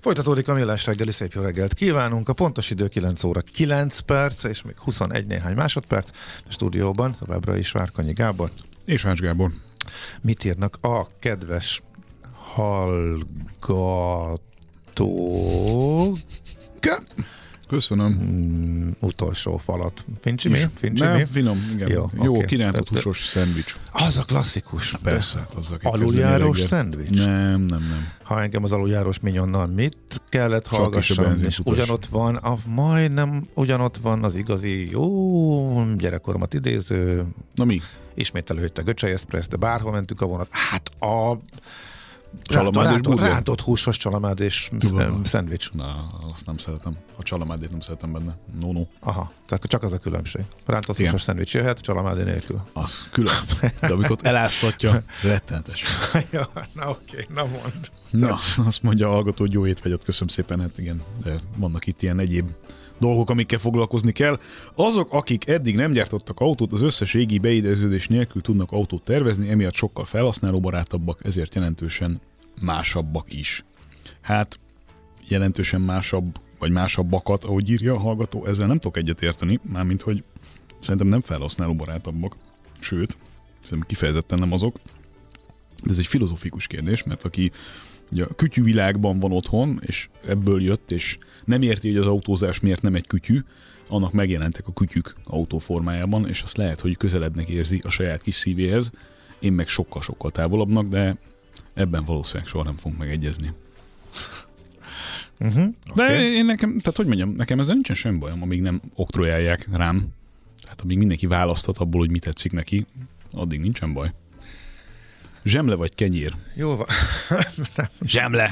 Folytatódik a millás reggeli, szép jó reggelt kívánunk. A pontos idő 9 óra 9 perc, és még 21 néhány másodperc. A stúdióban továbbra is Várkonyi Gábor. És Ács Gábor. Mit írnak a kedves hallgatók? Köszönöm. Mm, utolsó falat. Fincsi mi? Fincsi Nem, mi? finom, igen. Jó, Jó okay. kirántott húsos szendvics. Az a klasszikus. Persze, hát az Aluljárós szendvics? Nem, nem, nem. Ha engem az aluljárós minyonnal mit kellett hallgassam, és ugyanott van, a, majdnem ugyanott van az igazi jó gyerekkoromat idéző. Na mi? Ismételő, hogy a Göcsei Express, de bárhol mentünk a vonat. Hát a Csalamád és burger? Rántott húsos csalamád és szendvics. Na, azt nem szeretem. A csalamádét nem szeretem benne. No, no. Aha, tehát csak az a különbség. Rántott Igen. húsos szendvics jöhet, csalamádé nélkül. Az külön. De amikor eláztatja, rettenetes. Jó, na oké, na mond. Na, azt mondja a hallgató, hogy jó étvágyat, köszönöm szépen, hát igen, de vannak itt ilyen egyéb dolgok, amikkel foglalkozni kell. Azok, akik eddig nem gyártottak autót, az összes régi beideződés nélkül tudnak autót tervezni, emiatt sokkal felhasználóbarátabbak, ezért jelentősen másabbak is. Hát jelentősen másabb, vagy másabbakat, ahogy írja a hallgató, ezzel nem tudok egyet érteni, mármint, hogy szerintem nem felhasználóbarátabbak, sőt, szerintem kifejezetten nem azok, de ez egy filozofikus kérdés, mert aki ugye a kütyű világban van otthon, és ebből jött, és nem érti, hogy az autózás miért nem egy kütyű, annak megjelentek a kütyük autóformájában, és azt lehet, hogy közelednek érzi a saját kis szívéhez, én meg sokkal-sokkal távolabbnak, de ebben valószínűleg soha nem fogunk megegyezni. Uh-huh, de okay. én nekem, tehát hogy mondjam, nekem ezzel nincsen semmi bajom, amíg nem oktrojálják rám. Tehát amíg mindenki választhat abból, hogy mi tetszik neki, addig nincsen baj. Zsemle vagy kenyér? Jó van. Zsemle.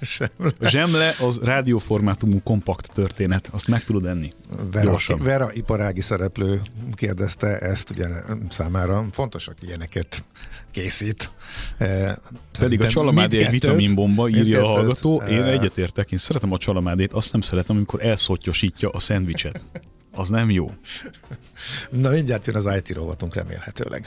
Zsemle. Zsemle az rádióformátumú kompakt történet, azt meg tudod enni. Vera, Vera iparági szereplő kérdezte ezt, ugye számára fontos, aki ilyeneket készít. E, Pedig a csalamádi egy vitaminbomba, írja a hallgató. Én e... egyetértek, én szeretem a csalamádét, azt nem szeretem, amikor elszotyosítja a szendvicset. Az nem jó. Na mindjárt jön az IT rovatunk remélhetőleg.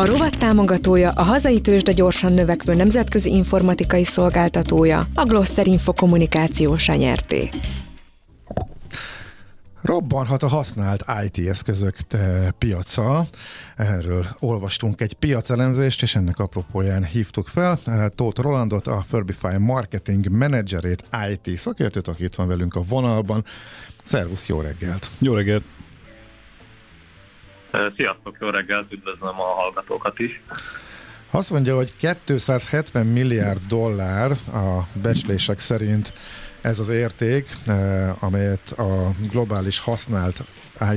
A rovat támogatója a hazai tőzsde gyorsan növekvő nemzetközi informatikai szolgáltatója, a Gloster Info kommunikációs nyerté. Robbanhat a használt IT eszközök eh, piaca. Erről olvastunk egy piacelemzést, és ennek apropóján hívtuk fel eh, Tóth Rolandot, a Furbify marketing menedzserét, IT szakértőt, aki itt van velünk a vonalban. Szervusz, jó reggelt! Jó reggelt! Sziasztok, jó reggelt, üdvözlöm a hallgatókat is. Azt mondja, hogy 270 milliárd dollár a becslések szerint ez az érték, amelyet a globális használt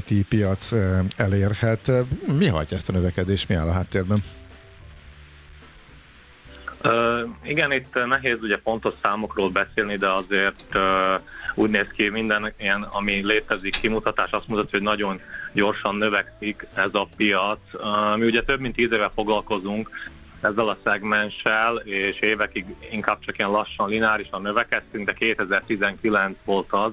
IT piac elérhet. Mi hagyja ezt a növekedést, mi áll a háttérben? Uh, igen, itt nehéz ugye pontos számokról beszélni, de azért uh, úgy néz ki minden ilyen, ami létezik, kimutatás azt mutatja, hogy nagyon gyorsan növekszik ez a piac. Uh, mi ugye több mint tíz éve foglalkozunk ezzel a szegmenssel, és évekig inkább csak ilyen lassan, lineárisan növekedtünk, de 2019 volt az,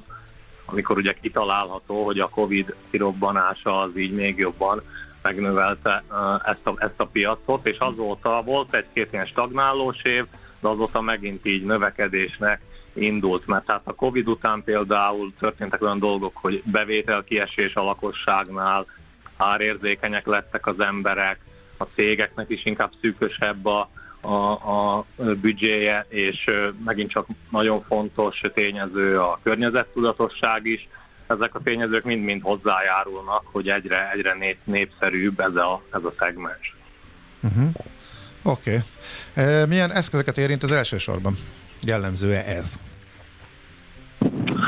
amikor ugye kitalálható, hogy a Covid kirobbanása az így még jobban megnövelte ezt a, ezt a piacot, és azóta volt egy-két ilyen stagnálós év, de azóta megint így növekedésnek indult, mert hát a Covid után például történtek olyan dolgok, hogy bevételkiesés a lakosságnál, árérzékenyek lettek az emberek, a cégeknek is inkább szűkösebb a, a, a büdzséje, és megint csak nagyon fontos tényező a környezettudatosság is. Ezek a tényezők mind-mind hozzájárulnak, hogy egyre, egyre nép, népszerűbb ez a, ez a szegmens. Uh-huh. Oké. Okay. Milyen eszközöket érint az elsősorban? Jellemző-e ez?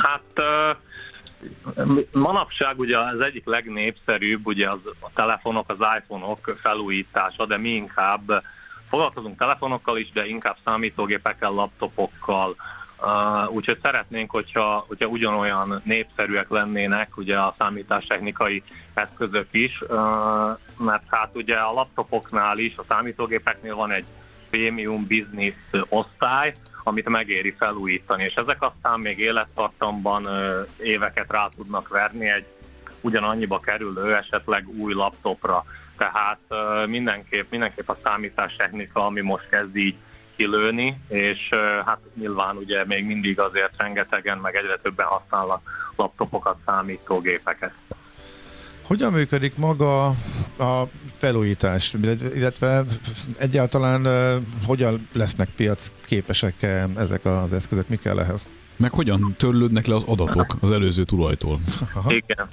Hát manapság ugye az egyik legnépszerűbb ugye az a telefonok, az iPhone-ok felújítása, de mi inkább foglalkozunk telefonokkal is, de inkább számítógépekkel, laptopokkal, Uh, úgyhogy szeretnénk, hogyha, hogyha ugyanolyan népszerűek lennének ugye a számítástechnikai eszközök is, uh, mert hát ugye a laptopoknál is, a számítógépeknél van egy premium business osztály, amit megéri felújítani, és ezek aztán még élettartamban éveket rá tudnak verni egy ugyanannyiba kerülő esetleg új laptopra. Tehát mindenképp, mindenképp a számítástechnika, ami most kezd így kilőni, és hát nyilván ugye még mindig azért rengetegen, meg egyre többen használnak laptopokat, számítógépeket. Hogyan működik maga a felújítás, illetve egyáltalán hogyan lesznek piac képesek ezek az eszközök, mi kell ehhez? Meg hogyan törlődnek le az adatok az előző tulajtól? Aha. Igen.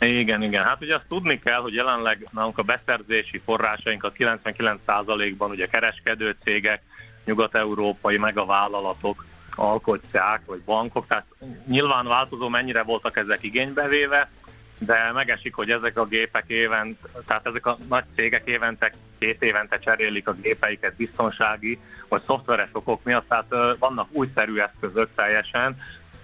Igen, igen. Hát ugye azt tudni kell, hogy jelenleg nálunk a beszerzési forrásaink a 99%-ban ugye kereskedő cégek, nyugat-európai megavállalatok alkotják, vagy bankok, tehát nyilván változó mennyire voltak ezek igénybevéve, de megesik, hogy ezek a gépek évent, tehát ezek a nagy cégek évente, két évente cserélik a gépeiket biztonsági vagy szoftveres okok miatt, tehát vannak újszerű eszközök teljesen,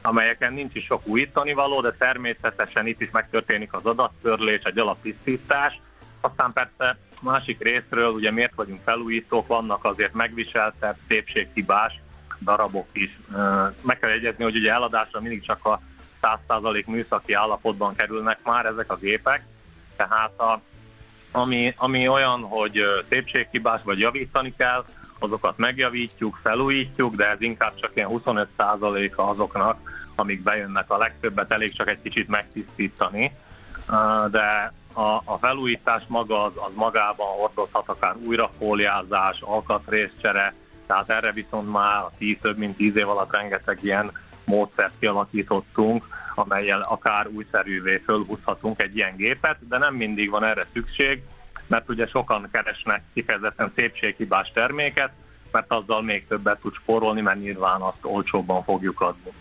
amelyeken nincs is sok újítani való, de természetesen itt is megtörténik az adattörlés, egy alaptisztítás. Aztán persze másik részről, ugye miért vagyunk felújítók, vannak azért megviseltebb, szépséghibás darabok is. Meg kell egyezni, hogy ugye eladásra mindig csak a 100% műszaki állapotban kerülnek már ezek a gépek, tehát a, ami, ami olyan, hogy szépséghibás vagy javítani kell, azokat megjavítjuk, felújítjuk, de ez inkább csak ilyen 25%-a azoknak, amik bejönnek. A legtöbbet elég csak egy kicsit megtisztítani, de a, a felújítás maga az, az magában hordozhat akár újrafóliázás, alkatrészcsere, tehát erre viszont már tíz, több mint tíz év alatt rengeteg ilyen módszert kialakítottunk, amelyel akár újszerűvé fölhúzhatunk egy ilyen gépet, de nem mindig van erre szükség, mert ugye sokan keresnek kifejezetten szépséghibás terméket, mert azzal még többet tud spórolni, mert nyilván azt olcsóbban fogjuk adni.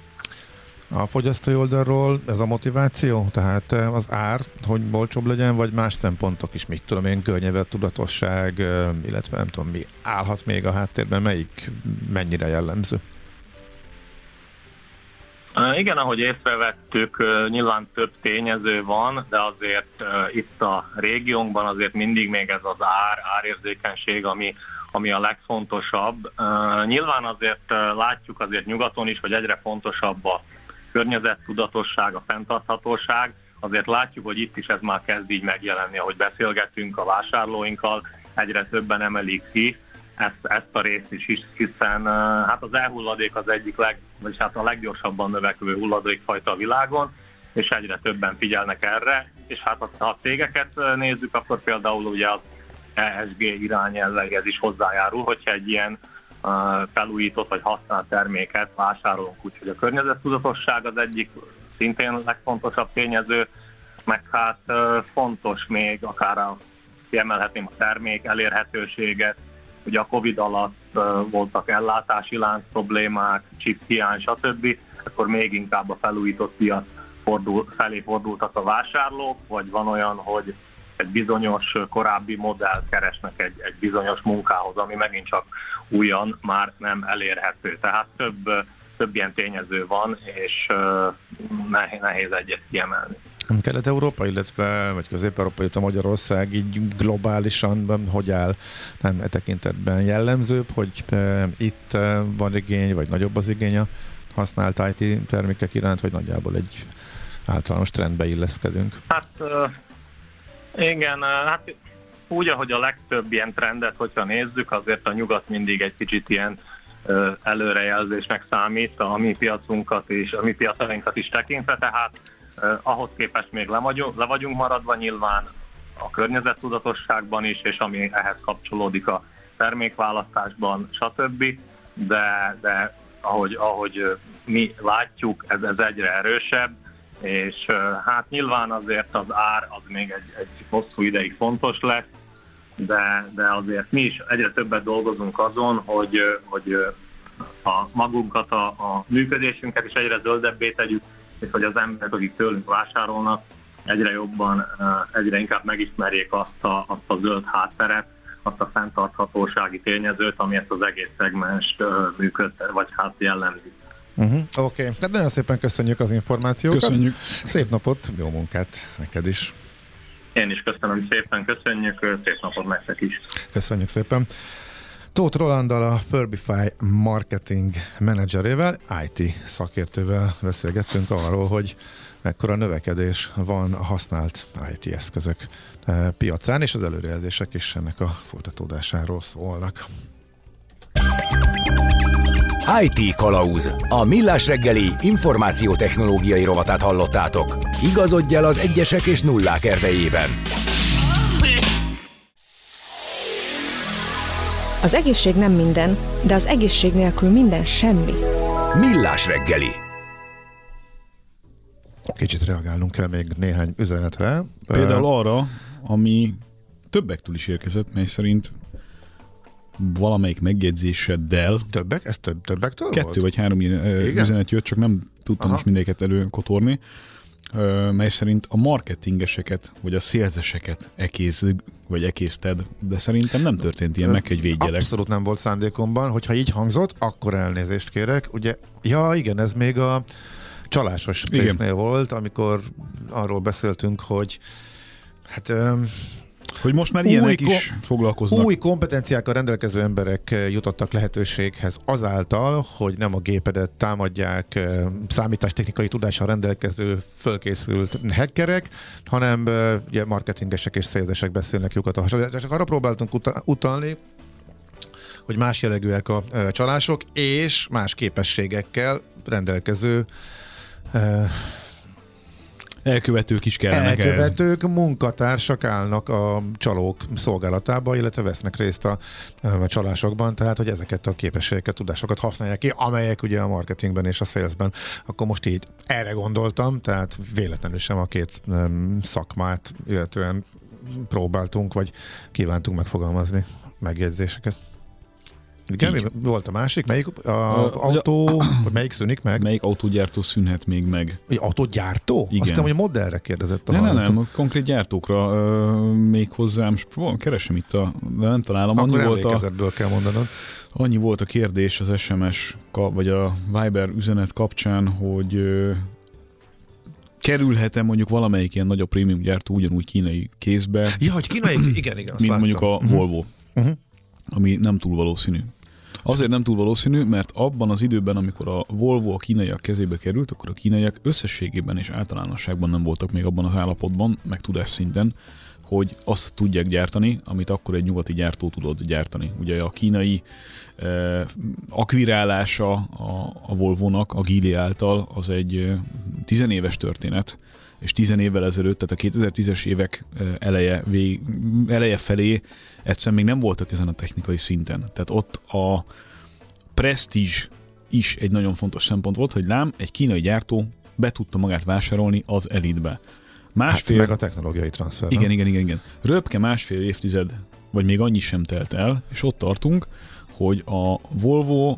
A fogyasztói oldalról ez a motiváció, tehát eh, az ár, hogy olcsóbb legyen, vagy más szempontok is, mit tudom én, környezet, tudatosság, eh, illetve nem tudom mi állhat még a háttérben, melyik mennyire jellemző? Igen, ahogy észrevettük, nyilván több tényező van, de azért itt a régiónkban azért mindig még ez az ár, árérzékenység, ami, ami a legfontosabb. Nyilván azért látjuk azért nyugaton is, hogy egyre fontosabb a környezettudatosság, a fenntarthatóság. Azért látjuk, hogy itt is ez már kezd így megjelenni, ahogy beszélgetünk a vásárlóinkkal, egyre többen emelik ki ezt, ezt a részt is, hiszen hát az elhulladék az egyik leg, vagy hát a leggyorsabban növekvő hulladékfajta a világon, és egyre többen figyelnek erre, és hát ha a cégeket nézzük, akkor például ugye az ESG irányelveg ez is hozzájárul, hogyha egy ilyen felújított vagy használt terméket vásárolunk. Úgyhogy a környezettudatosság az egyik szintén legfontosabb tényező, meg hát fontos még akár a, kiemelhetném a termék elérhetőséget, ugye a Covid alatt voltak ellátási lánc problémák, chip hiány, stb., akkor még inkább a felújított piac fordul, felé fordultak a vásárlók, vagy van olyan, hogy egy bizonyos korábbi modellt keresnek egy, egy bizonyos munkához, ami megint csak újan már nem elérhető. Tehát több, több ilyen tényező van, és nehéz egyet kiemelni. Kelet-Európa, illetve vagy Közép-Európa, illetve Magyarország így globálisan hogy áll nem e tekintetben jellemzőbb, hogy e, itt e, van igény, vagy nagyobb az igény a használt IT termékek iránt, vagy nagyjából egy általános trendbe illeszkedünk? Hát igen, hát úgy, ahogy a legtöbb ilyen trendet, hogyha nézzük, azért a nyugat mindig egy kicsit ilyen előrejelzésnek számít a mi piacunkat és a mi piacainkat is tekintve, tehát ahhoz képest még le vagyunk, le vagyunk maradva nyilván a környezettudatosságban is, és ami ehhez kapcsolódik a termékválasztásban, stb. De, de ahogy, ahogy mi látjuk, ez, ez egyre erősebb, és hát nyilván azért az ár az még egy, egy hosszú ideig fontos lesz, de, de azért mi is egyre többet dolgozunk azon, hogy, hogy a magunkat, a, a működésünket is egyre zöldebbé tegyük, és hogy az emberek, akik tőlünk vásárolnak, egyre jobban, egyre inkább megismerjék azt a, azt a zöld hátteret, azt a fenntarthatósági tényezőt, ami ezt az egész szegmest működtet, vagy hát jellemzi. Uh-huh. Oké, okay. tehát nagyon szépen köszönjük az információkat. Köszönjük. Szép napot, jó munkát neked is. Én is köszönöm szépen, köszönjük, szép napot nektek is. Köszönjük szépen. Tóth Rolandal, a Furbify marketing menedzserével, IT szakértővel beszélgettünk arról, hogy mekkora növekedés van a használt IT eszközök eh, piacán, és az előrejelzések is ennek a folytatódásáról szólnak. IT Kalauz. A millás reggeli információtechnológiai rovatát hallottátok. Igazodj el az egyesek és nullák erdejében. Az egészség nem minden, de az egészség nélkül minden semmi. Millás reggeli. Kicsit reagálnunk kell még néhány üzenetre. Például arra, ami többektől is érkezett, mely szerint valamelyik megjegyzéseddel. Többek? Ez több, többektől Kettő volt? vagy három Igen? üzenet jött, csak nem tudtam Aha. most mindéket előkotorni, mely szerint a marketingeseket, vagy a szélzeseket ekéz, vagy ekészted, de szerintem nem történt ilyen, meg egy védjelek. Abszolút nem volt szándékomban, hogyha így hangzott, akkor elnézést kérek. Ugye, ja igen, ez még a csalásos résznél volt, amikor arról beszéltünk, hogy hát Hogy most már Új ilyenek ko- is foglalkoznak. új kompetenciákkal rendelkező emberek eh, jutottak lehetőséghez azáltal, hogy nem a gépedet támadják eh, számítástechnikai tudással rendelkező fölkészült hackerek, hanem eh, ugye marketingesek és szélzesek beszélnek lyukat a hasonló. Csak arra próbáltunk uta- utalni, hogy más jellegűek a csalások, és más képességekkel rendelkező Elkövetők is kellenek ehhez. Elkövetők, munkatársak állnak a csalók szolgálatába, illetve vesznek részt a, a csalásokban, tehát hogy ezeket a képességeket, tudásokat használják ki, amelyek ugye a marketingben és a salesben. Akkor most így erre gondoltam, tehát véletlenül sem a két um, szakmát, illetően próbáltunk, vagy kívántunk megfogalmazni megjegyzéseket. Igen, Így. volt a másik? Melyik a, A- autó, vagy melyik szűnik meg? Melyik autógyártó szűnhet még meg? Vagy autógyártó? Igen. Azt hiszem, hogy modellre kérdezett a Ne, ne, hallgató. nem, konkrét gyártókra ö, még hozzám, most próbálom, keresem itt a, de nem találom, annyi Akkor volt, a, kell mondanod. annyi volt a kérdés az SMS, vagy a Viber üzenet kapcsán, hogy ö, kerülhet-e mondjuk valamelyik ilyen nagyobb prémium gyártó ugyanúgy kínai kézbe, Ja, hogy kínai, igen, igen, azt mint láttam. mondjuk a. Volvo, Mhm. Ami nem túl valószínű. Azért nem túl valószínű, mert abban az időben, amikor a Volvo a kínaiak kezébe került, akkor a kínaiak összességében és általánosságban nem voltak még abban az állapotban, meg tudás szinten, hogy azt tudják gyártani, amit akkor egy nyugati gyártó tudott gyártani. Ugye a kínai eh, akvirálása a, a Volvo-nak a Geely által az egy eh, tizenéves történet, és tizen évvel ezelőtt, tehát a 2010-es évek eh, eleje, vég, eleje felé egyszerűen még nem voltak ezen a technikai szinten. Tehát ott a presztízs is egy nagyon fontos szempont volt, hogy lám, egy kínai gyártó be tudta magát vásárolni az elitbe. Hát Másfél, meg a technológiai transfer. igen, nem? igen, igen, igen. Röpke másfél évtized, vagy még annyi sem telt el, és ott tartunk, hogy a Volvo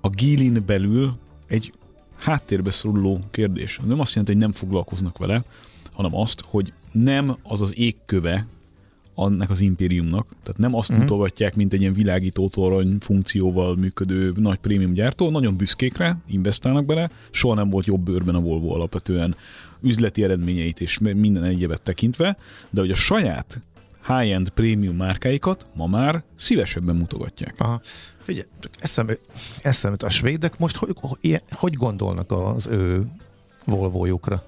a Gilin belül egy háttérbe szoruló kérdés. Nem azt jelenti, hogy nem foglalkoznak vele, hanem azt, hogy nem az az égköve annak az impériumnak, tehát nem azt Mhm. uh-huh. mutogatják, mint egy ilyen világító torony funkcióval működő nagy prémium gyártó, nagyon büszkék rá, investálnak bele, soha nem volt jobb bőrben a Volvo alapvetően üzleti eredményeit és minden egyebet tekintve, de hogy a saját high-end prémium márkáikat ma már szívesebben mutogatják. Aha. Figyelj, csak eszembe, eszembe a svédek most hogy, hogy, hogy gondolnak az ő Volvójukra?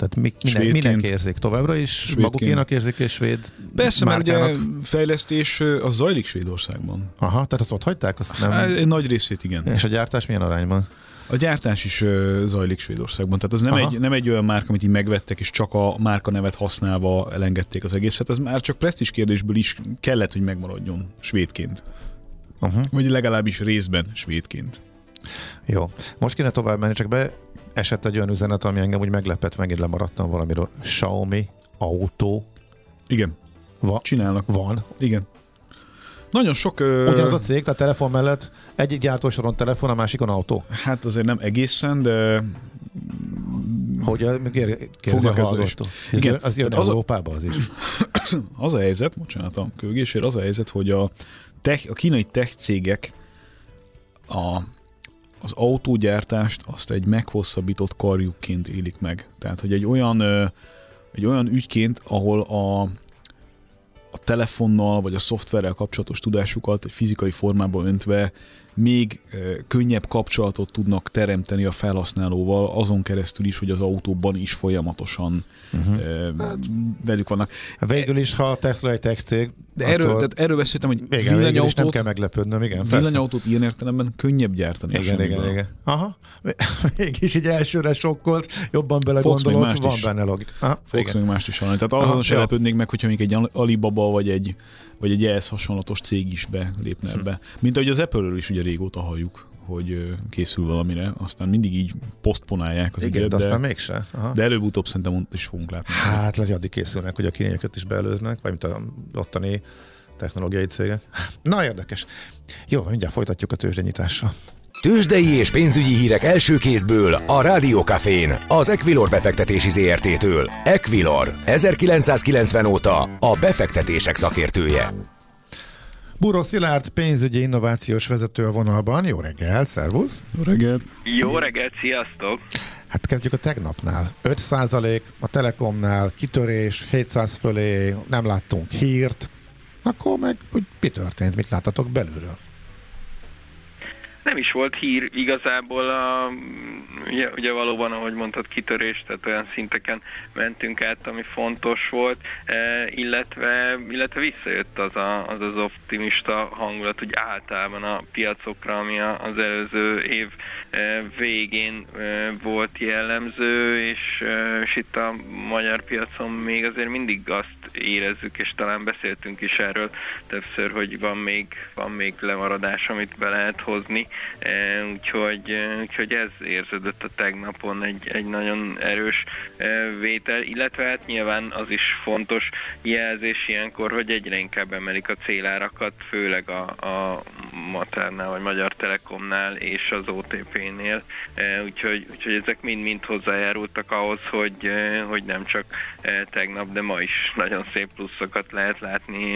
Tehát mi, minek, Svédként. minek érzik? Továbbra is Svédként. magukénak érzik, és svéd Persze, mert ugye fejlesztés az zajlik Svédországban. Aha, tehát azt ott hagyták? Azt nem... Hát, nagy részét igen. És a gyártás milyen arányban? A gyártás is zajlik Svédországban, tehát az nem Aha. egy, nem egy olyan márka, amit így megvettek, és csak a márka nevet használva elengedték az egészet, ez már csak presztis kérdésből is kellett, hogy megmaradjon svédként. Uh-huh. Vagy legalábbis részben svédként. Jó. Most kéne tovább menni, csak be esett egy olyan üzenet, ami engem úgy meglepett, megint lemaradtam valamiről. Xiaomi autó Igen, va- csinálnak. van. Igen. Nagyon sok... Ö, Ugyanaz a cég, tehát telefon mellett egyik gyártósoron telefon, a másikon autó. Hát azért nem egészen, de Hogy kérdezi a hallgató. Igen, az jön az Európába az is. Az a helyzet, bocsánat a kölgésért, az a helyzet, hogy a, tech, a kínai tech cégek a, az autógyártást azt egy meghosszabbított karjukként élik meg. Tehát, hogy egy olyan, egy olyan ügyként, ahol a, a telefonnal vagy a szoftverrel kapcsolatos tudásukat egy fizikai formában öntve még könnyebb kapcsolatot tudnak teremteni a felhasználóval, azon keresztül is, hogy az autóban is folyamatosan uh-huh. velük vannak. Végül is, ha a Tesla egy tech cég, de erről, tehát erről beszéltem, hogy igen, villanyautót, nem kell meglepődnöm, igen. Villanyautót ilyen értelemben könnyebb gyártani. Igen, igen, igen. Aha. Mégis így elsőre sokkolt, jobban belegondolok, van is. benne logika. Fogsz még mást is hallani. Tehát azon se lepődnék meg, hogyha még egy Alibaba vagy egy vagy egy ehhez hasonlatos cég is belépne ebbe. Mint ahogy az Apple-ről is ugye régóta halljuk, hogy készül valamire, aztán mindig így posztponálják az Igen, ügyet, de, de aztán mégse. Aha. De előbb-utóbb szerintem is fogunk látni. Hát, lehet, addig készülnek, hogy a kínaiakat is beelőznek, vagy mint a ottani technológiai cégek. Na, érdekes. Jó, mindjárt folytatjuk a tőzsdenyítással. Tőzsdei és pénzügyi hírek első kézből a Rádiókafén, az Equilor befektetési ZRT-től. Equilor, 1990 óta a befektetések szakértője. Buró Szilárd, pénzügyi innovációs vezető a vonalban. Jó reggel, szervusz! Jó reggelt! Jó reggelt, sziasztok! Hát kezdjük a tegnapnál. 5% a Telekomnál kitörés, 700 fölé, nem láttunk hírt. Akkor meg, hogy mi történt, mit láttatok belülről? Nem is volt hír igazából, a, ugye, ugye valóban, ahogy mondtad, kitörés, tehát olyan szinteken mentünk át, ami fontos volt, e, illetve, illetve visszajött az, a, az az optimista hangulat, úgy általában a piacokra, ami a, az előző év e, végén e, volt jellemző, és, e, és itt a magyar piacon még azért mindig azt érezzük, és talán beszéltünk is erről többször, hogy van még, van még lemaradás, amit be lehet hozni, úgyhogy, e, úgyhogy ez érződött a tegnapon egy, egy nagyon erős e, vétel, illetve hát nyilván az is fontos jelzés ilyenkor, hogy egyre inkább emelik a célárakat, főleg a, a Maternál vagy Magyar Telekomnál és az OTP-nél, úgyhogy, úgyhogy ezek mind-mind hozzájárultak ahhoz, hogy, hogy nem csak tegnap, de ma is nagyon szép pluszokat lehet látni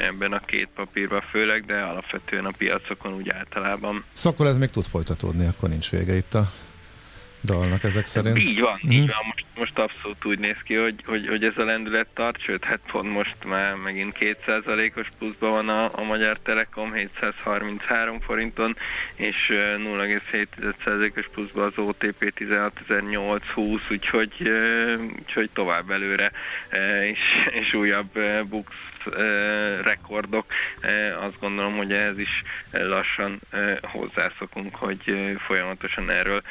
ebben a két papírban főleg, de alapvetően a piacokon úgy általában. Szóval akkor ez még tud folytatódni, akkor nincs vége itt a dalnak ezek szerint. Így van, mm. így van. Most, most abszolút úgy néz ki, hogy, hogy, hogy ez a lendület tart, sőt, hát pont most már megint 2%-os pluszban van a, a Magyar Telekom 733 forinton, és 0,7%-os pluszban az OTP 16.820, úgyhogy, úgyhogy tovább előre, és, és újabb Bux rekordok. Azt gondolom, hogy ehhez is lassan hozzászokunk, hogy folyamatosan erről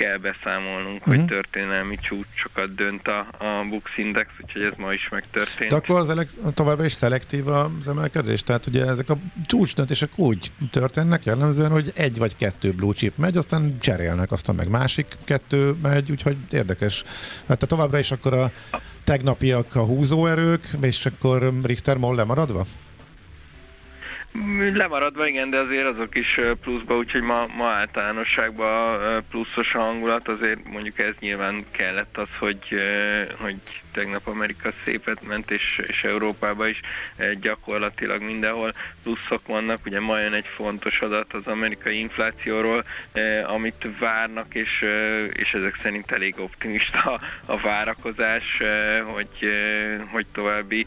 kell beszámolnunk, uh-huh. hogy történelmi csúcsokat dönt a, a Bux Index, úgyhogy ez ma is megtörtént. De akkor az elek, továbbra is szelektív az emelkedés? Tehát ugye ezek a csúcsdöntések úgy történnek jellemzően, hogy egy vagy kettő blue chip megy, aztán cserélnek, aztán meg másik kettő megy, úgyhogy érdekes. Hát továbbra is akkor a tegnapiak a húzóerők, és akkor Richter Moll lemaradva? Lemaradva, igen, de azért azok is pluszba, úgyhogy ma, ma általánosságban pluszos a hangulat, azért mondjuk ez nyilván kellett az, hogy, hogy tegnap Amerika szépet ment, és, és Európában is gyakorlatilag mindenhol pluszok vannak. Ugye ma jön egy fontos adat az amerikai inflációról, amit várnak, és, és ezek szerint elég optimista a várakozás, hogy, hogy további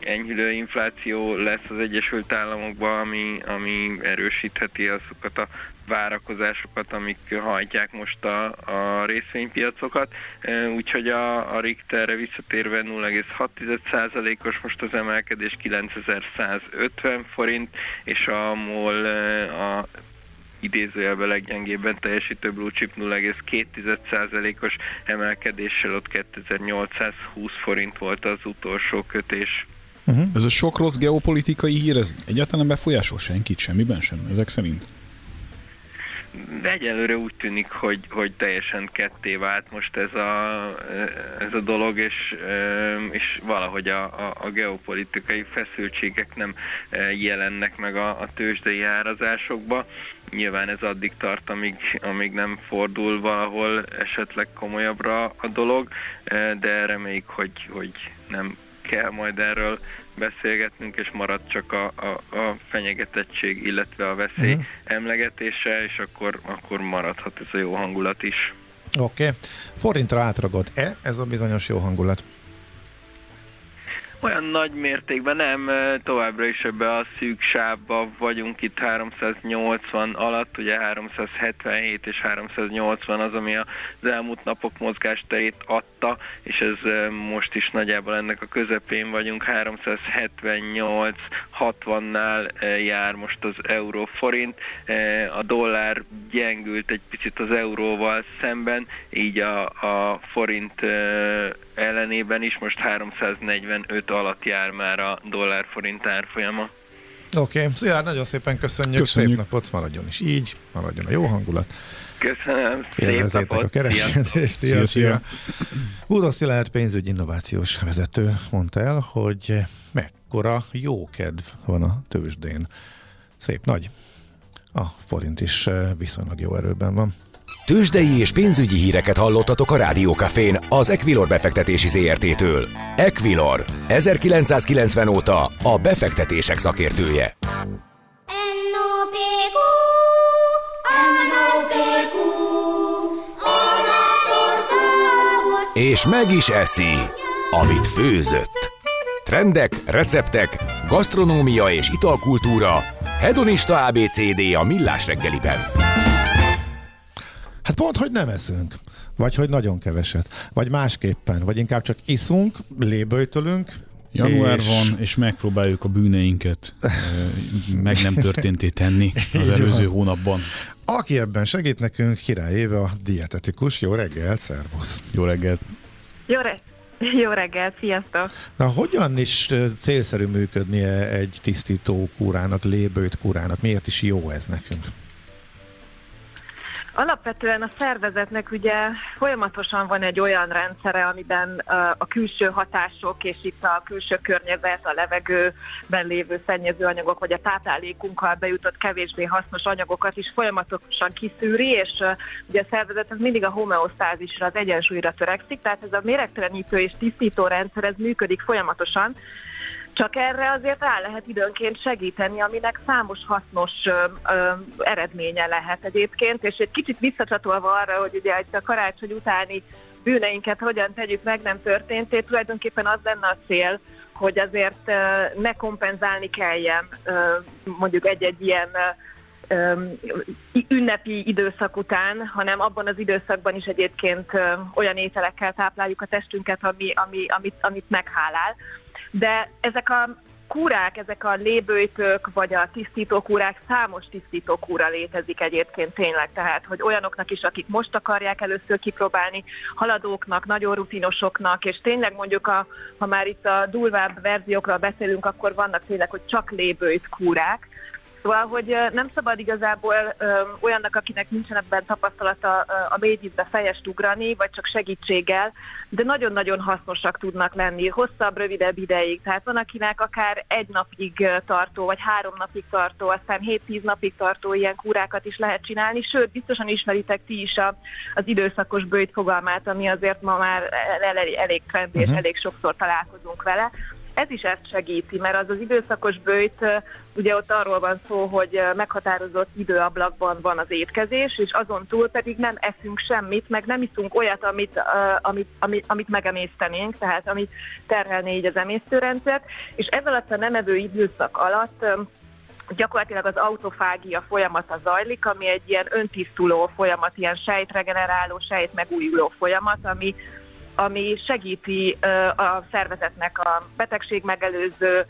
enyhülő infláció lesz az Egyesült Államokban, ami, ami erősítheti azokat a várakozásokat, amik hajtják most a, a részvénypiacokat, úgyhogy a, a Richterre visszatérve 0,6%-os most az emelkedés 9150 forint, és a MOL a idézőjelben leggyengébben teljesítő blue chip 0,2%-os emelkedéssel ott 2820 forint volt az utolsó kötés. Uh-huh. Ez a sok rossz geopolitikai hír, ez egyáltalán befolyásol senkit, semmiben sem, ezek szerint? De egyelőre úgy tűnik, hogy, hogy teljesen ketté vált most ez a, ez a dolog, és, és valahogy a, a, a geopolitikai feszültségek nem jelennek meg a, a tőzsdei árazásokba. Nyilván ez addig tart, amíg, amíg nem fordul valahol esetleg komolyabbra a dolog, de reméljük, hogy, hogy nem kell majd erről beszélgetnünk, és marad csak a, a, a fenyegetettség, illetve a veszély uh-huh. emlegetése, és akkor, akkor maradhat ez a jó hangulat is. Oké. Okay. Forintra átragott-e ez a bizonyos jó hangulat? Olyan nagy mértékben nem, továbbra is ebbe a szűk sávba vagyunk itt 380 alatt, ugye 377 és 380 az, ami az elmúlt napok mozgásterét adta, és ez most is nagyjából ennek a közepén vagyunk, 378 60-nál jár most az euró forint, a dollár gyengült egy picit az euróval szemben, így a, a forint ellenében is. Most 345 alatt jár már a dollár-forint árfolyama. Oké, okay. Szilárd, nagyon szépen köszönjük, köszönjük, szép napot, maradjon is így, maradjon a jó hangulat. Köszönöm, szép napot, a kereskedést, szia, szia. Udo Szilárd pénzügyi innovációs vezető mondta el, hogy mekkora jó kedv van a tőzsdén. Szép nagy. A forint is eh, viszonylag jó erőben van. Tőzsdei és pénzügyi híreket hallottatok a Rádiókafén az Equilor befektetési ZRT-től. Equilor, 1990 óta a befektetések szakértője. És meg is eszi, amit főzött. Trendek, receptek, gasztronómia és italkultúra, hedonista ABCD a millás reggeliben. Hát pont, hogy nem eszünk. Vagy hogy nagyon keveset. Vagy másképpen. Vagy inkább csak iszunk, léböjtölünk, Január és... van, és megpróbáljuk a bűneinket meg nem történté tenni az előző hónapban. Aki ebben segít nekünk, Király Éve a dietetikus. Jó reggelt, szervusz! Jó reggelt! Jó, re- jó reggelt, sziasztok! Na, hogyan is célszerű működnie egy tisztító kúrának, lébőt kúrának? Miért is jó ez nekünk? Alapvetően a szervezetnek ugye folyamatosan van egy olyan rendszere, amiben a külső hatások és itt a külső környezet, a levegőben lévő szennyező anyagok, vagy a táplálékunkkal bejutott kevésbé hasznos anyagokat is folyamatosan kiszűri, és ugye a szervezet mindig a homeosztázisra, az egyensúlyra törekszik, tehát ez a méregtelenítő és tisztító rendszer, ez működik folyamatosan, csak erre azért rá lehet időnként segíteni, aminek számos hasznos ö, ö, eredménye lehet egyébként, és egy kicsit visszacsatolva arra, hogy ugye a karácsony utáni bűneinket hogyan tegyük meg, nem történt, tulajdonképpen az lenne a cél, hogy azért ö, ne kompenzálni kelljen ö, mondjuk egy-egy ilyen ünnepi időszak után, hanem abban az időszakban is egyébként olyan ételekkel tápláljuk a testünket, ami, ami, amit, amit meghálál de ezek a kúrák, ezek a lébőjtők, vagy a tisztítókúrák, számos tisztítókúra létezik egyébként tényleg, tehát hogy olyanoknak is, akik most akarják először kipróbálni, haladóknak, nagyon rutinosoknak, és tényleg mondjuk, a, ha már itt a durvább verziókról beszélünk, akkor vannak tényleg, hogy csak lébőjt kúrák, Szóval, hogy nem szabad igazából olyannak, akinek nincsen ebben tapasztalata a mélyvízbe fejest ugrani, vagy csak segítséggel, de nagyon-nagyon hasznosak tudnak lenni, hosszabb, rövidebb ideig. Tehát van, akinek akár egy napig tartó, vagy három napig tartó, aztán 7-10 napig tartó ilyen kúrákat is lehet csinálni, sőt, biztosan ismeritek ti is a, az időszakos bőjt fogalmát, ami azért ma már elég, elég uh-huh. és mhm. elég sokszor találkozunk vele ez is ezt segíti, mert az az időszakos bőjt, ugye ott arról van szó, hogy meghatározott időablakban van az étkezés, és azon túl pedig nem eszünk semmit, meg nem iszunk olyat, amit, amit, amit, amit megemésztenénk, tehát amit terhelné így az emésztőrendszert, és ez alatt a nem evő időszak alatt gyakorlatilag az autofágia folyamata zajlik, ami egy ilyen öntisztuló folyamat, ilyen sejtregeneráló, sejt megújuló folyamat, ami ami segíti a szervezetnek a betegség megelőző,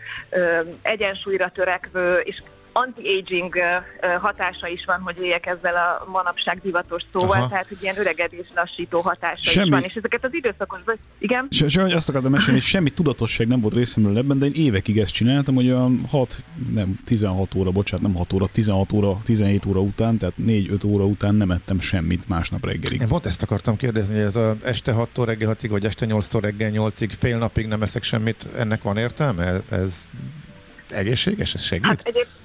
egyensúlyra törekvő és anti-aging hatása is van, hogy éljek ezzel a manapság divatos szóval, Aha. tehát hogy ilyen öregedés lassító hatása semmi. is van, és ezeket az időszakos, igen? Se, se, azt akartam mesélni, hogy semmi tudatosság nem volt részemről ebben, de én évekig ezt csináltam, hogy a 6, nem, 16 óra, bocsánat, nem 6 óra, 16 óra, 17 óra után, tehát 4-5 óra után nem ettem semmit másnap reggelig. Én pont ezt akartam kérdezni, hogy ez a este 6-tól reggel 6-ig, vagy este 8-tól reggel 8-ig, fél napig nem eszek semmit, ennek van értelme? Ez egészséges? Ez segít? Hát egyébként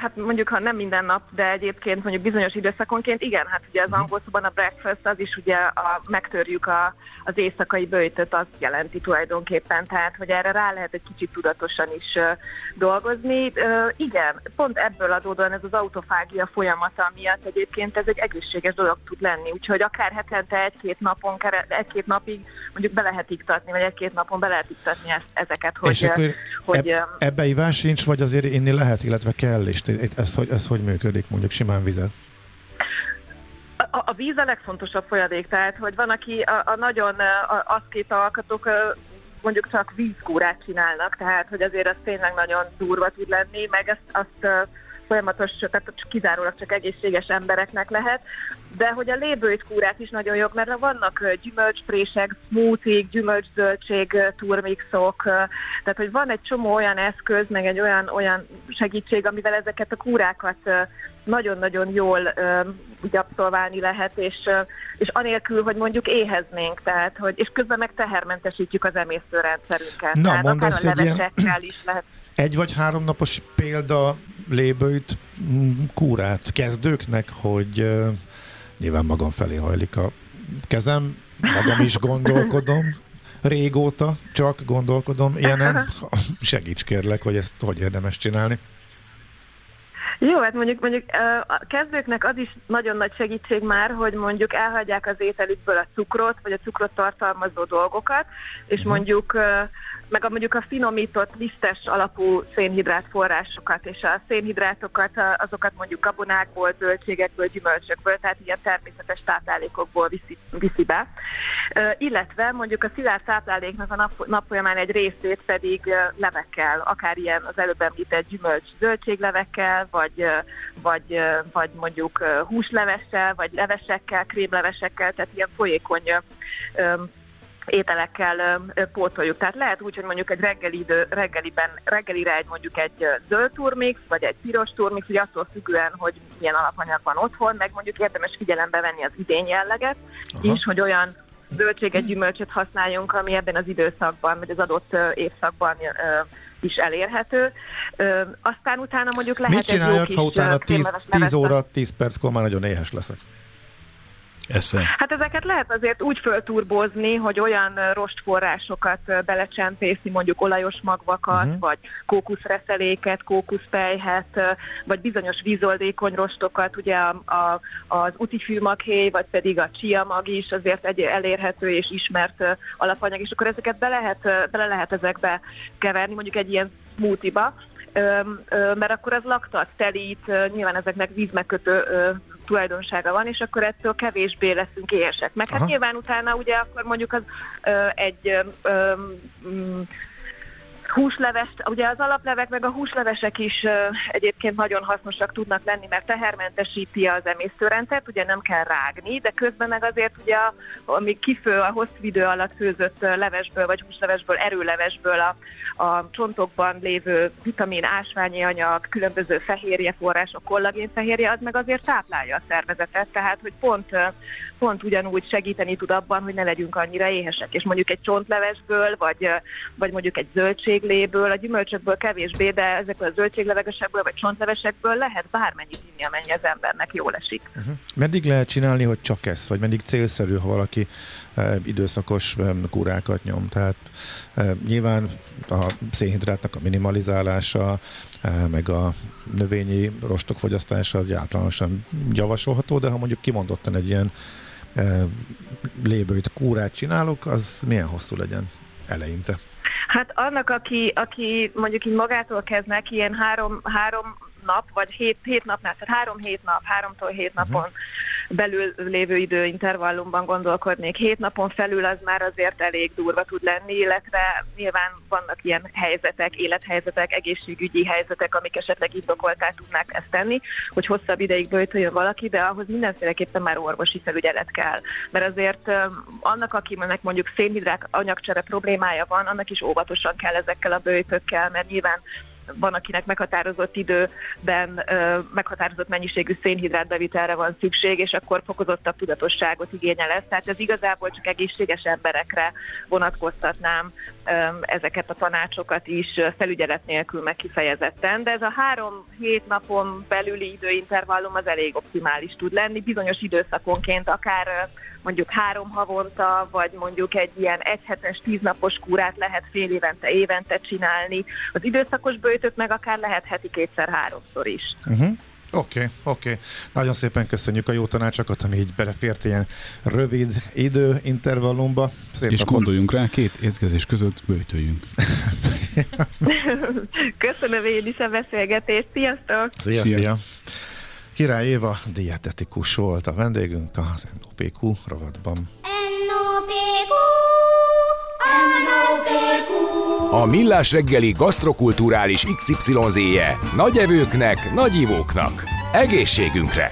hát mondjuk, ha nem minden nap, de egyébként mondjuk bizonyos időszakonként, igen, hát ugye az mhm. angol szóban a breakfast az is ugye a, megtörjük a, az éjszakai bőjtöt, azt jelenti tulajdonképpen, tehát hogy erre rá lehet egy kicsit tudatosan is uh, dolgozni. Uh, igen, pont ebből adódóan ez az autofágia folyamata miatt egyébként ez egy egészséges dolog tud lenni, úgyhogy akár hetente egy-két napon, egy-két napig mondjuk be lehet iktatni, vagy egy-két napon be lehet iktatni ezt, ezeket, hogy... És akkor hogy eb- ebbe ivás sincs, vagy azért inni lehet, illetve kell, és ez hogy, ez hogy működik, mondjuk simán vizet? A, a víz a legfontosabb folyadék, tehát hogy van, aki a, a nagyon két alkatok mondjuk csak vízkúrát csinálnak, tehát hogy azért az tényleg nagyon durva tud lenni, meg ezt, azt folyamatos, tehát kizárólag csak egészséges embereknek lehet, de hogy a lébőjt kúrát is nagyon jók, mert vannak gyümölcsprések, smoothie, gyümölcszöldség, turmixok, tehát hogy van egy csomó olyan eszköz, meg egy olyan, olyan segítség, amivel ezeket a kúrákat nagyon-nagyon jól úgy abszolválni lehet, és, és anélkül, hogy mondjuk éheznénk, tehát, hogy, és közben meg tehermentesítjük az emésztőrendszerünket. Na, tehát mondasz egy ilyen is lehet. egy vagy három napos példa lébőjt mm, kúrát kezdőknek, hogy uh, nyilván magam felé hajlik a kezem, magam is gondolkodom, régóta csak gondolkodom ilyenem. Segíts kérlek, hogy ezt hogy érdemes csinálni. Jó, hát mondjuk, mondjuk a kezdőknek az is nagyon nagy segítség már, hogy mondjuk elhagyják az ételükből a cukrot, vagy a cukrot tartalmazó dolgokat, és uh-huh. mondjuk meg a, mondjuk a finomított lisztes alapú szénhidrát forrásokat, és a szénhidrátokat azokat mondjuk gabonákból, zöldségekből, gyümölcsökből, tehát ilyen természetes táplálékokból viszi, viszi be. Illetve mondjuk a szilárd tápláléknak a nap, nap folyamán egy részét pedig levekkel, akár ilyen az előbb említett gyümölcs zöldséglevekkel, vagy, vagy, vagy mondjuk húslevessel, vagy levesekkel, krémlevesekkel, tehát ilyen folyékony ételekkel pótoljuk. Tehát lehet úgy, hogy mondjuk egy reggeli idő, reggeliben, reggelire egy mondjuk egy zöld turmix, vagy egy piros turmix, hogy attól függően, hogy milyen alapanyag van otthon, meg mondjuk érdemes figyelembe venni az idény jelleget Aha. is, hogy olyan zöldséget, gyümölcsöt használjunk, ami ebben az időszakban, vagy az adott évszakban is elérhető. Aztán utána mondjuk lehet Mit csináljak, ha utána 10, 10 óra, 10 perckor már nagyon éhes leszek? Esze. Hát ezeket lehet azért úgy fölturbozni, hogy olyan rostforrásokat belecsempészni, mondjuk olajos magvakat, uh-huh. vagy kókuszreszeléket, kókuszpejhet, vagy bizonyos vízoldékony rostokat, ugye a, a, az utifűmaghéj, vagy pedig a chia mag is azért egy elérhető és ismert alapanyag, és akkor ezeket be lehet, bele lehet ezekbe keverni, mondjuk egy ilyen smoothie-ba, mert akkor az laktat, telít, nyilván ezeknek vízmegkötő tulajdonsága van, és akkor ettől kevésbé leszünk éhesek. Meg hát Aha. nyilván utána ugye akkor mondjuk az ö, egy ö, ö, húslevest, ugye az alaplevek meg a húslevesek is egyébként nagyon hasznosak tudnak lenni, mert tehermentesíti az emésztőrendszert, ugye nem kell rágni, de közben meg azért ugye, ami kifő a hosszú idő alatt főzött levesből, vagy húslevesből, erőlevesből a, a csontokban lévő vitamin, ásványi anyag, különböző fehérje források, kollagén az meg azért táplálja a szervezetet, tehát hogy pont, pont ugyanúgy segíteni tud abban, hogy ne legyünk annyira éhesek. És mondjuk egy csontlevesből, vagy, vagy mondjuk egy zöldségléből, a gyümölcsökből kevésbé, de ezekből a zöldséglevegesekből, vagy csontlevesekből lehet bármennyit inni, amennyi az embernek jól esik. Uh-huh. Meddig lehet csinálni, hogy csak ezt, vagy meddig célszerű, ha valaki e, időszakos e, kúrákat nyom? Tehát e, nyilván a szénhidrátnak a minimalizálása, e, meg a növényi rostok fogyasztása az általánosan javasolható, de ha mondjuk kimondottan egy ilyen lébőjt, kúrát csinálok, az milyen hosszú legyen eleinte? Hát annak, aki, aki mondjuk így magától kezd neki, ilyen három, három nap, vagy hét, hét napnál, tehát három hét nap, háromtól hét napon uh-huh belül lévő időintervallumban gondolkodnék. Hét napon felül az már azért elég durva tud lenni, illetve nyilván vannak ilyen helyzetek, élethelyzetek, egészségügyi helyzetek, amik esetleg indokoltá tudnák ezt tenni, hogy hosszabb ideig böjtöljön valaki, de ahhoz mindenféleképpen már orvosi felügyelet kell. Mert azért annak, akinek mondjuk szénhidrát anyagcsere problémája van, annak is óvatosan kell ezekkel a bőjtökkel, mert nyilván van, akinek meghatározott időben meghatározott mennyiségű szénhidrátbevitelre van szükség, és akkor fokozottabb tudatosságot igényel ez. Tehát ez igazából csak egészséges emberekre vonatkoztatnám ezeket a tanácsokat is felügyelet nélkül meg kifejezetten, de ez a három-hét napon belüli időintervallum az elég optimális tud lenni, bizonyos időszakonként akár mondjuk három havonta, vagy mondjuk egy ilyen egyhetes, tíznapos kúrát lehet fél évente, évente csinálni. Az időszakos bőjtőt meg akár lehet heti kétszer-háromszor is. Uh-huh. Oké, okay, oké. Okay. Nagyon szépen köszönjük a jó tanácsokat, ami így belefért ilyen rövid időintervallumba. Szép És napot. gondoljunk rá, két étkezés között bőjtöljünk. Köszönöm én is a beszélgetést. Sziasztok! Szia, szia! szia. Király Éva dietetikus volt a vendégünk az NOPQ rovatban. NOPQ, NOPQ. A Millás reggeli gasztrokulturális XYZ-je nagy evőknek, nagy ivóknak. Egészségünkre!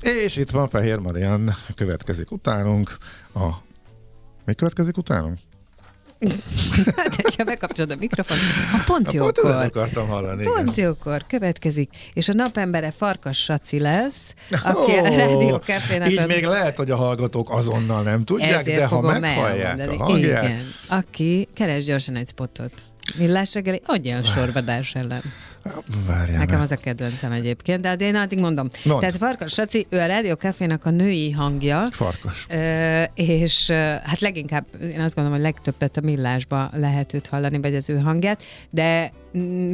És itt van Fehér Marian, következik utánunk a... Mi következik utánunk? hát, ha bekapcsolod a mikrofon, a pont jókor. Pont akartam hallani. Pont igen. jókor következik, és a napembere Farkas Saci lesz, aki oh, a Rádió Cafének... Így a... még lehet, hogy a hallgatók azonnal nem tudják, Ezért de ha meghallják a hangját... Igen, aki keres gyorsan egy spotot. Millás reggeli, adjál sorvadás ellen. Várjál Nekem az a kedvencem egyébként, de én addig mondom. Mond. Tehát Farkas Saci, ő a Rádió Cafénak a női hangja. Farkas. És hát leginkább, én azt gondolom, hogy legtöbbet a millásba lehet őt hallani, vagy az ő hangját, de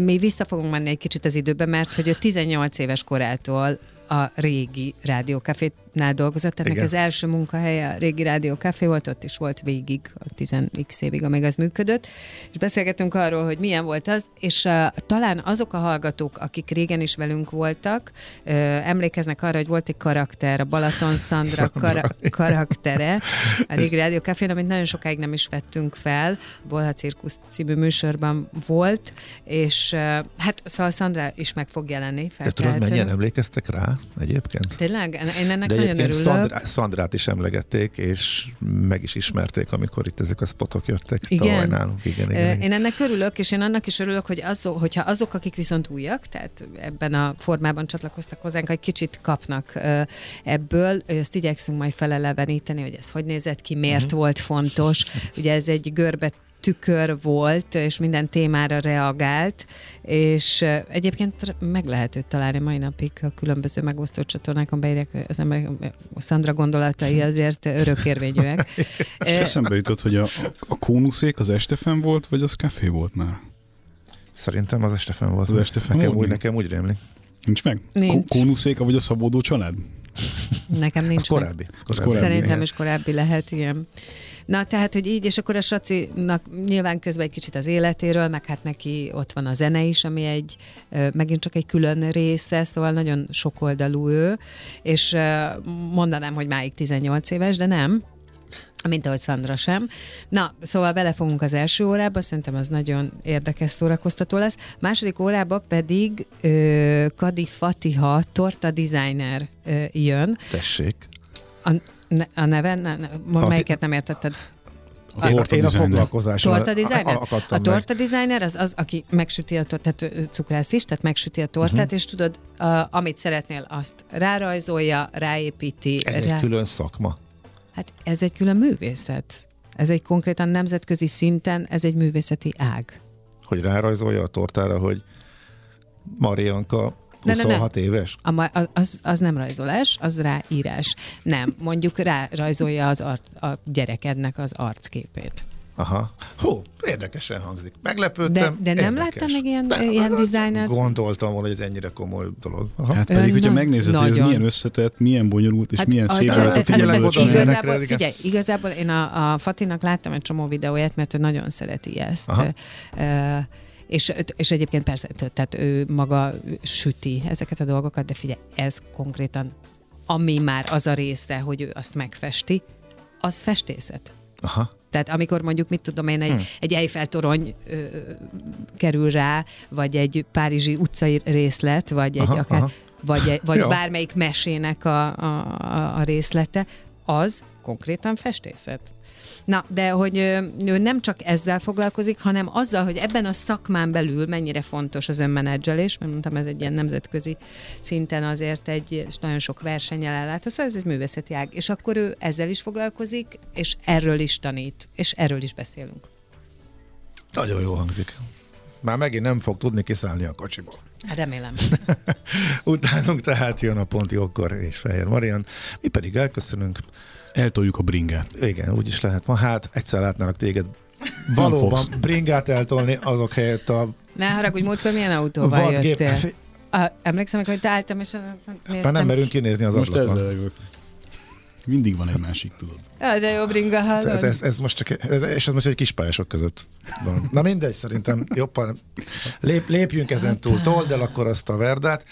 mi vissza fogunk menni egy kicsit az időbe, mert hogy ő 18 éves korától a régi rádiókafénál dolgozott. Ennek Igen. az első munkahelye a régi rádiókafé volt, ott is volt végig, a 10x évig, amíg az működött. És beszélgetünk arról, hogy milyen volt az, és uh, talán azok a hallgatók, akik régen is velünk voltak, uh, emlékeznek arra, hogy volt egy karakter, a Balaton Szandra kara- karaktere a régi rádiókafén, amit nagyon sokáig nem is vettünk fel, Bolha Cirkusz című műsorban volt, és uh, hát szóval Szandra is meg fog jelenni. Te tudod, mennyien emlékeztek rá? Egyébként. Tényleg? Én ennek De nagyon örülök. Szandrá, Szandrát is emlegették, és meg is ismerték, amikor itt ezek a spotok jöttek igen. nálunk. Igen, igen, igen. Én ennek örülök, és én annak is örülök, hogy az, hogyha azok, akik viszont újak, tehát ebben a formában csatlakoztak hozzánk, egy kicsit kapnak ebből, ezt igyekszünk majd feleleveníteni, hogy ez hogy nézett ki, miért uh-huh. volt fontos. Ugye ez egy görbe tükör volt, és minden témára reagált, és egyébként meg lehet őt találni mai napig a különböző megosztó csatornákon, beírják az emberek, a Szandra gondolatai azért örökérvényűek. És eszembe jutott, hogy a, a kónuszék az estefen volt, vagy az kafé volt már? Szerintem az estefen volt. Az estefen nekem, úgy, nekem úgy rémlik. Nincs meg? Nincs. Kónuszéka vagy a szabódó család? Nekem nincs. Az korábbi. Az korábbi. Szerintem is korábbi lehet, ilyen. Na, tehát, hogy így, és akkor a Sacinak nyilván közben egy kicsit az életéről, meg hát neki ott van a zene is, ami egy, megint csak egy külön része, szóval nagyon sokoldalú ő, és mondanám, hogy máig 18 éves, de nem, mint ahogy Szandra sem. Na, szóval belefogunk az első órába, szerintem az nagyon érdekes szórakoztató lesz. Második órába pedig ö, Kadi Fatiha, torta designer ö, jön. Tessék. A, ne, a neve? Ne, ne, melyiket nem értetted? A torta én a foglalkozáson torta designer? A torta designer az, az, aki megsüti a tortát, tehát cukrász is, tehát megsüti a tortát, uh-huh. és tudod, a, amit szeretnél, azt rárajzolja, ráépíti. Ez rá... egy külön szakma. Hát ez egy külön művészet. Ez egy konkrétan nemzetközi szinten, ez egy művészeti ág. Hogy rárajzolja a tortára, hogy Marianka 26 ne, ne, ne. éves? A, az, az nem rajzolás, az ráírás. Nem, mondjuk rárajzolja az art, a gyerekednek az arcképét. Aha. Hú, érdekesen hangzik. Meglepődtem. De, de nem érdekes. láttam még ilyen, de, ilyen dizájnert? Gondoltam volna, hogy ez ennyire komoly dolog. Aha. Hát pedig, hogyha megnézed, nagyon. hogy ez milyen összetett, milyen bonyolult, és hát, milyen szép hát, hát, hát, igazából, figyelj, igazából én a, a Fatinak láttam egy csomó videóját, mert ő nagyon szereti ezt. Aha. Uh, És, és egyébként persze, tehát ő maga süti ezeket a dolgokat, de figyelj, ez konkrétan, ami már az a része, hogy ő azt megfesti, az festészet. Aha. Tehát amikor mondjuk, mit tudom én, egy, hmm. egy Eiffel torony ö, kerül rá, vagy egy párizsi utcai részlet, vagy egy Aha, akár, aha. vagy, egy- vagy bármelyik mesének a, a, a részlete, az konkrétan festészet. Na, de hogy ő nem csak ezzel foglalkozik, hanem azzal, hogy ebben a szakmán belül mennyire fontos az önmenedzselés, mert mondtam, ez egy ilyen nemzetközi szinten azért egy, és nagyon sok versennyel ellátó, szóval ez egy művészeti ág. És akkor ő ezzel is foglalkozik, és erről is tanít, és erről is beszélünk. Nagyon jó hangzik. Már megint nem fog tudni kiszállni a kocsiból. Hát Remélem. Utánunk tehát jön a Pont Jókor és Fehér Marian. Mi pedig elköszönünk. Eltoljuk a bringát. Igen, úgy is lehet ma. Hát egyszer látnának téged valóban bringát eltolni azok helyett a Ne haragudj, múltkor milyen autóval vadgép. jöttél? A, emlékszem, hogy te álltam, és néztem. Már nem merünk kinézni az Most ablakon. ezzel. Mindig van egy másik, tudod. Ja, de jó bringa, hallod? ez, ez most csak, ez, és ez most egy kis pályások között van. Na mindegy, szerintem jobban lép, lépjünk ezen túl. Told el akkor azt a verdát.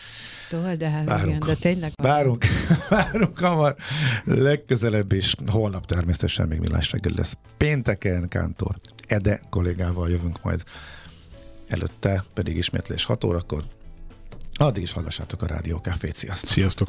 Told el, Várunk. igen, de tényleg. Várunk, várunk hamar. Legközelebb is, holnap természetesen még millás reggel lesz. Pénteken Kántor Ede kollégával jövünk majd. Előtte pedig ismétlés 6 órakor. Addig is hallgassátok a Rádió Cafét. Sziasztok! Sziasztok!